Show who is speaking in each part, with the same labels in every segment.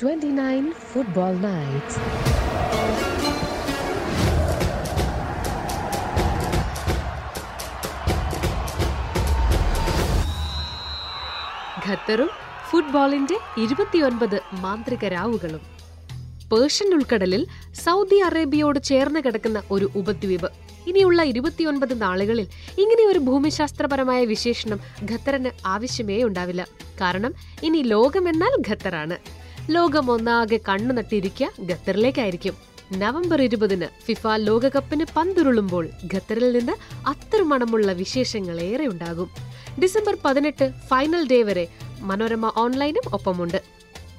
Speaker 1: 29 Football Nights. ഖത്തറും ഫുട്ബോളിന്റെ ഇരുപത്തിയൊൻപത് മാന്ത്രിക രാവുകളും. പേർഷ്യൻ ഉൾക്കടലിൽ സൗദി അറേബ്യയോട് ചേർന്ന് കിടക്കുന്ന ഒരു ഉപദ്വീപ്. ഇനിയുള്ള ഇരുപത്തിയൊൻപത് നാളുകളിൽ ഇങ്ങനെ ഒരു ഭൂമിശാസ്ത്രപരമായ വിശേഷണം ഖത്തറിന് ആവശ്യമേ ഉണ്ടാവില്ല. കാരണം ഇനി ലോകമെന്നാൽ ഖത്തറാണ്. ലോകം ഒന്നാകെ കണ്ണു നട്ടിരിക്കുക ഖത്തറിലേക്കായിരിക്കും. നവംബർ ഇരുപതിന് ഫിഫ ലോകകപ്പിന് പന്തുരുളുമ്പോൾ ഖത്തറിൽ നിന്ന് അത്ര മണമുള്ള വിശേഷങ്ങൾ ഏറെ ഉണ്ടാകും. ഡിസംബർ പതിനെട്ട് ഫൈനൽ ഡേ വരെ മനോരമ ഓൺലൈനും ഒപ്പമുണ്ട്.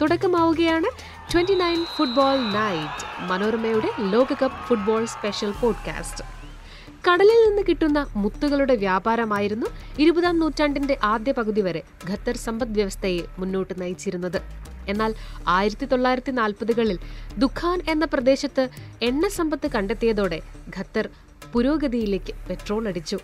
Speaker 1: തുടക്കമാവുകയാണ് ട്വന്റി നയൻ ഫുട്ബോൾ നൈറ്റ് മനോരമയുടെ ലോകകപ്പ് ഫുട്ബോൾ സ്പെഷ്യൽ പോഡ്കാസ്റ്റ്. കടലിൽ നിന്ന് കിട്ടുന്ന മുത്തുകളുടെ വ്യാപാരമായിരുന്നു ഇരുപതാം നൂറ്റാണ്ടിന്റെ ആദ്യ പകുതി വരെ ഖത്തർ സമ്പദ് വ്യവസ്ഥയെ മുന്നോട്ട് നയിച്ചിരുന്നത്. എന്നാൽ ആയിരത്തി തൊള്ളായിരത്തി നാൽപ്പതുകളിൽ ദുഖാൻ എന്ന പ്രദേശത്ത് എണ്ണ സമ്പത്ത് കണ്ടെത്തിയതോടെ ഖത്തർ പുരോഗതിയിലേക്ക് പെട്രോൾ അടിച്ചു.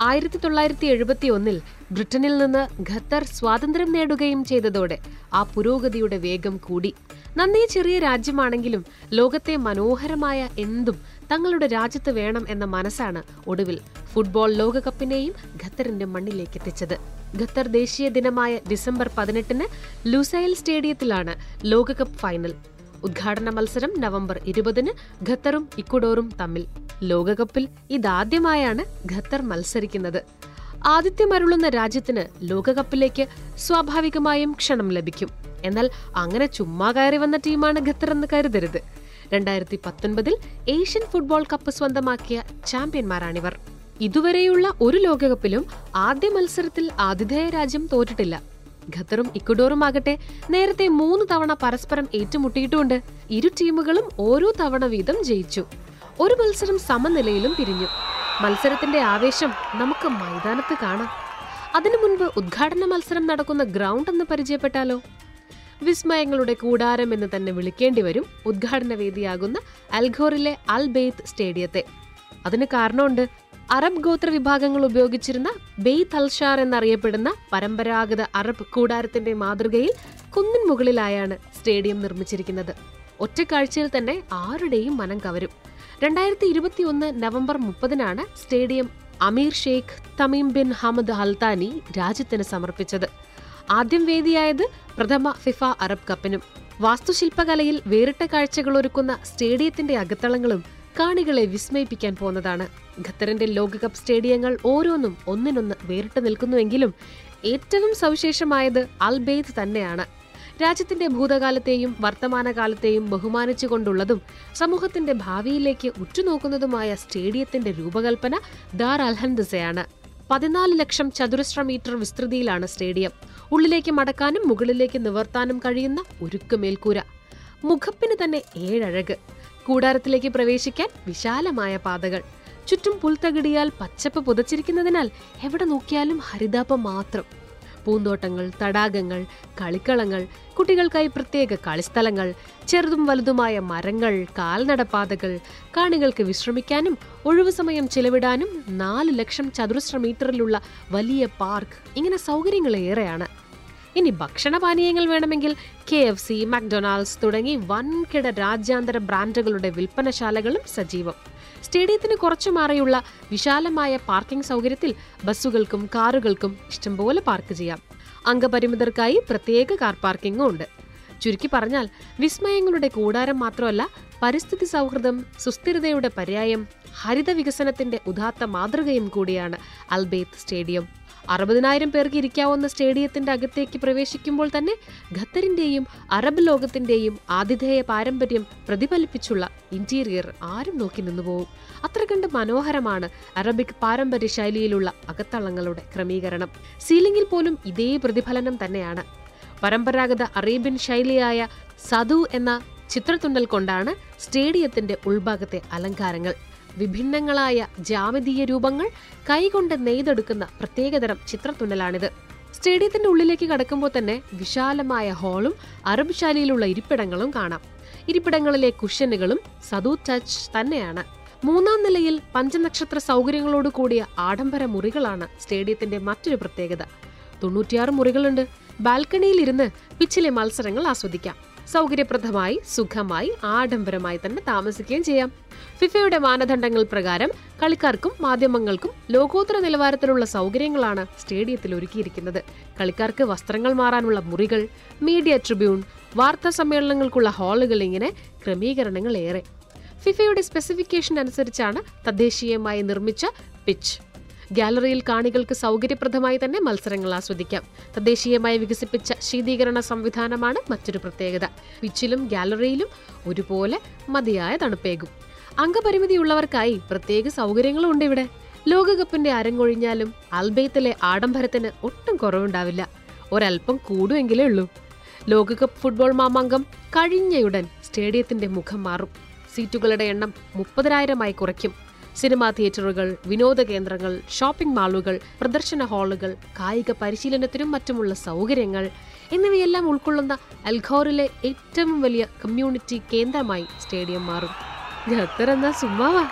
Speaker 1: ആയിരത്തി തൊള്ളായിരത്തി എഴുപത്തി ഒന്നിൽ ബ്രിട്ടനിൽ നിന്ന് ഖത്തർ സ്വാതന്ത്ര്യം നേടുകയും ചെയ്തതോടെ ആ പുരോഗതിയുടെ വേഗം കൂടി. നന്നേ ചെറിയ രാജ്യമാണെങ്കിലും ലോകത്തെ മനോഹരമായ എന്തും തങ്ങളുടെ രാജ്യത്ത് വേണം എന്ന മനസ്സാണ് ഒടുവിൽ ഫുട്ബോൾ ലോകകപ്പിനെയും ഖത്തറിന്റെ മണ്ണിലേക്ക് എത്തിച്ചത് ഖത്തർ ദേശീയ ദിനമായ ഡിസംബർ പതിനെട്ടിന് ലുസൈൽ സ്റ്റേഡിയത്തിലാണ് ലോകകപ്പ് ഫൈനൽ. ഉദ്ഘാടന മത്സരം നവംബർ ഇരുപതിന് ഖത്തറും ഇക്വഡോറും തമ്മിൽ. ലോകകപ്പിൽ ഇതാദ്യമായാണ് ഖത്തർ മത്സരിക്കുന്നത്. ആതിഥ്യമരുളുന്ന രാജ്യത്തിന് ലോകകപ്പിലേക്ക് സ്വാഭാവികമായും ക്ഷണം ലഭിക്കും. എന്നാൽ അങ്ങനെ ചുമ്മാ കയറി വന്ന ടീമാണ് ഖത്തർ എന്ന് കരുതരുത്. രണ്ടായിരത്തി പത്തൊൻപതിൽ ഏഷ്യൻ ഫുട്ബോൾ കപ്പ് സ്വന്തമാക്കിയ ചാമ്പ്യന്മാരാണിവർ. ഇതുവരെയുള്ള ഒരു ലോകകപ്പിലും ആദ്യ മത്സരത്തിൽ ആതിഥേയ രാജ്യം തോറ്റിട്ടില്ല. ഖത്തറും ഇക്വഡോറും ആകട്ടെ നേരത്തെ മൂന്ന് തവണ പരസ്പരം ഏറ്റുമുട്ടിയിട്ടുമുണ്ട്. ഇരു ടീമുകളും ഓരോ തവണ വീതം ജയിച്ചു. ഒരു മത്സരം സമനിലയിലും പിരിഞ്ഞു. മത്സരത്തിന്റെ ആവേശം നമുക്ക് മൈതാനത്ത് കാണാം. അതിനു മുൻപ് ഉദ്ഘാടന മത്സരം നടക്കുന്ന ഗ്രൗണ്ട് എന്ന് പരിചയപ്പെട്ടാലോ? വിസ്മയങ്ങളുടെ കൂടാരം എന്ന് തന്നെ വിളിക്കേണ്ടി വരും. ഉദ്ഘാടന വേദിയാകുന്ന അൽഘോറിലെ അൽ ബെയ്ത്ത് സ്റ്റേഡിയത്തെ. അതിന് കാരണമുണ്ട് അറബ് ഗോത്ര വിഭാഗങ്ങൾ ഉപയോഗിച്ചിരുന്ന ബെയ്ത്ത് അൽഷാർ എന്നറിയപ്പെടുന്ന പരമ്പരാഗത അറബ് കൂടാരത്തിന്റെ മാതൃകയിൽ കുന്നിൻ മുകളിലായാണ് സ്റ്റേഡിയം നിർമ്മിച്ചിരിക്കുന്നത്. ഒറ്റക്കാഴ്ചയിൽ തന്നെ ആരുടെയും മനം കവരും. രണ്ടായിരത്തി ഇരുപത്തി ഒന്ന് നവംബർ മുപ്പതിനാണ് stadium Emir Sheikh Tamim bin Hamad Al Thani രാജ്യത്തിന് സമർപ്പിച്ചത്. ആദ്യം വേദിയായത് പ്രഥമ ഫിഫ അറബ് കപ്പിനും. വാസ്തുശില്പകലയിൽ വേറിട്ട കാഴ്ചകൾ ഒരുക്കുന്ന സ്റ്റേഡിയത്തിന്റെ അകത്തളങ്ങളും കാണികളെ വിസ്മയിപ്പിക്കാൻ പോന്നതാണ്. ഖത്തറിന്റെ ലോകകപ്പ് സ്റ്റേഡിയങ്ങൾ ഓരോന്നും ഒന്നിനൊന്ന് വേറിട്ട് നിൽക്കുന്നുവെങ്കിലും ഏറ്റവും സവിശേഷമായത് അൽബെയ്ത്ത് തന്നെയാണ്. രാജ്യത്തിന്റെ ഭൂതകാലത്തെയും വർത്തമാനകാലത്തെയും ബഹുമാനിച്ചുകൊണ്ടുള്ളതും സമൂഹത്തിന്റെ ഭാവിയിലേക്ക് ഉറ്റുനോക്കുന്നതുമായ സ്റ്റേഡിയത്തിന്റെ രൂപകൽപ്പന ദാർ അൽഹന്ദസയാണ് പതിനാല് ലക്ഷം ചതുരശ്ര മീറ്റർ വിസ്തൃതിയിലാണ് സ്റ്റേഡിയം. ഉള്ളിലേക്ക് മടക്കാനും മുകളിലേക്ക് നിവർത്താനും കഴിയുന്ന ഉരുക്ക് മേൽക്കൂര മുഖപ്പിന് തന്നെ ഏഴഴക്. കൂടാരത്തിലേക്ക് പ്രവേശിക്കാൻ വിശാലമായ പാതകൾ. ചുറ്റും പുൽത്തകിടിയാൽ പച്ചപ്പ് പുതച്ചിരിക്കുന്നതിനാൽ എവിടെ നോക്കിയാലും ഹരിതാപം മാത്രം. പൂന്തോട്ടങ്ങൾ തടാകങ്ങൾ കളിക്കളങ്ങൾ കുട്ടികൾക്കായി പ്രത്യേക കളിസ്ഥലങ്ങൾ ചെറുതും വലുതുമായ മരങ്ങൾ കാൽനടപ്പാതകൾ കാണികൾക്ക് വിശ്രമിക്കാനും ഒഴിവു സമയം ചിലവിടാനും നാല് ലക്ഷം ചതുരശ്ര മീറ്ററിലുള്ള വലിയ പാർക്ക് ഇങ്ങനെ സൗകര്യങ്ങൾ ഏറെയാണ്. ഇനി ഭക്ഷണപാനീയങ്ങൾ വേണമെങ്കിൽ കെ എഫ് സി മക്ഡൊണാൾഡ്സ് തുടങ്ങി വൻകിട രാജ്യാന്തര ബ്രാൻഡുകളുടെ വിൽപ്പനശാലകളും സജീവം. സ്റ്റേഡിയത്തിന് കുറച്ചു മാറിയുള്ള വിശാലമായ പാർക്കിംഗ് സൗകര്യത്തിൽ ബസ്സുകൾക്കും കാറുകൾക്കും ഇഷ്ടംപോലെ പാർക്ക് ചെയ്യാം. അംഗപരിമിതർക്കായി പ്രത്യേക കാർ പാർക്കിംഗും ഉണ്ട്. ചുരുക്കി പറഞ്ഞാൽ വിസ്മയങ്ങളുടെ കൂടാരം മാത്രമല്ല പരിസ്ഥിതി സൗഹൃദം സുസ്ഥിരതയുടെ പര്യായം ഹരിത വികസനത്തിന്റെ ഉദാത്ത മാതൃകയും കൂടിയാണ് അൽബേത്ത് സ്റ്റേഡിയം. അറുപതിനായിരം പേർക്ക് ഇരിക്കാവുന്ന സ്റ്റേഡിയത്തിന്റെ അകത്തേക്ക് പ്രവേശിക്കുമ്പോൾ തന്നെ ഖത്തറിന്റെയും അറബ് ലോകത്തിന്റെയും ആതിഥേയ പാരമ്പര്യം പ്രതിഫലിപ്പിച്ചുള്ള ഇന്റീരിയർ ആരും നോക്കി നിന്നുപോകും അത്ര കണ്ട് മനോഹരമാണ് അറബിക് പാരമ്പര്യ ശൈലിയിലുള്ള അകത്തളങ്ങളുടെ ക്രമീകരണം. സീലിംഗിൽ പോലും ഇതേ പ്രതിഫലനം തന്നെയാണ്. പരമ്പരാഗത അറേബ്യൻ ശൈലിയായ സദു എന്ന ചിത്രത്തുണ്ടൽ കൊണ്ടാണ് സ്റ്റേഡിയത്തിന്റെ ഉൾഭാഗത്തെ അലങ്കാരങ്ങൾ. വിഭിന്നങ്ങളായ ജാമിതീയ രൂപങ്ങൾ കൈകൊണ്ട് നെയ്തെടുക്കുന്ന പ്രത്യേകതരം ചിത്രത്തുന്നലാണിത്. സ്റ്റേഡിയത്തിന്റെ ഉള്ളിലേക്ക് കടക്കുമ്പോൾ തന്നെ വിശാലമായ ഹാളും അറബ് ശൈലിയിലുള്ള ഇരിപ്പിടങ്ങളും കാണാം. ഇരിപ്പിടങ്ങളിലെ കുഷനുകളും സദു ടച്ച് തന്നെയാണ്. മൂന്നാം നിലയിൽ പഞ്ചനക്ഷത്ര സൗകര്യങ്ങളോട് കൂടിയ ആഡംബര മുറികളാണ് സ്റ്റേഡിയത്തിന്റെ മറ്റൊരു പ്രത്യേകത. തൊണ്ണൂറ്റിയാറ് മുറികളുണ്ട്. ബാൽക്കണിയിൽ ഇരുന്ന് പിച്ചിലെ മത്സരങ്ങൾ ആസ്വദിക്കാം. സൗകര്യപ്രദമായി സുഖമായി ആഡംബരമായി തന്നെ താമസിക്കുകയും ചെയ്യാം. ഫിഫയുടെ മാനദണ്ഡങ്ങൾ പ്രകാരം കളിക്കാർക്കും മാധ്യമങ്ങൾക്കും ലോകോത്തര നിലവാരത്തിലുള്ള സൗകര്യങ്ങളാണ് സ്റ്റേഡിയത്തിൽ ഒരുക്കിയിരിക്കുന്നത്. കളിക്കാർക്ക് വസ്ത്രങ്ങൾ മാറാനുള്ള മുറികൾ മീഡിയ ട്രിബ്യൂൺ വാർത്താ സമ്മേളനങ്ങൾക്കുള്ള ഹാളുകൾ ഇങ്ങനെ ക്രമീകരണങ്ങൾ ഏറെ ഫിഫയുടെ സ്പെസിഫിക്കേഷൻ അനുസരിച്ചാണ് തദ്ദേശീയമായി നിർമ്മിച്ച പിച്ച്. ഗാലറിയിൽ കാണികൾക്ക് സൗകര്യപ്രദമായി തന്നെ മത്സരങ്ങൾ ആസ്വദിക്കാം. തദ്ദേശീയമായി വികസിപ്പിച്ച ശീതീകരണ സംവിധാനമാണ് മറ്റൊരു പ്രത്യേകത. പിച്ചിലും ഗാലറിയിലും ഒരുപോലെ മതിയായ തണുപ്പേകും. അംഗപരിമിതിയുള്ളവർക്കായി പ്രത്യേക സൗകര്യങ്ങളും ഉണ്ട് ഇവിടെ. ലോകകപ്പിന്റെ അരങ്ങൊഴിഞ്ഞാലും അൽബെയ്ത്തിലെ ആഡംബരത്തിന് ഒട്ടും കുറവുണ്ടാവില്ല. ഒരല്പം കൂടുമെങ്കിലേ ഉള്ളൂ. ലോകകപ്പ് ഫുട്ബോൾ മാമാങ്കം കഴിഞ്ഞയുടൻ സ്റ്റേഡിയത്തിന്റെ മുഖം മാറും. സീറ്റുകളുടെ എണ്ണം മുപ്പതിനായിരമായി കുറയ്ക്കും. സിനിമാ തിയേറ്ററുകൾ വിനോദ കേന്ദ്രങ്ങൾ ഷോപ്പിംഗ് മാളുകൾ പ്രദർശന ഹാളുകൾ കായിക പരിശീലനത്തിനും മറ്റുമുള്ള സൗകര്യങ്ങൾ എന്നിവയെല്ലാം ഉൾക്കൊള്ളുന്ന അൽഖോറിലെ ഏറ്റവും വലിയ കമ്മ്യൂണിറ്റി കേന്ദ്രമായി സ്റ്റേഡിയം മാറും. ഖത്തർ എന്നാ സുമ്മാവാ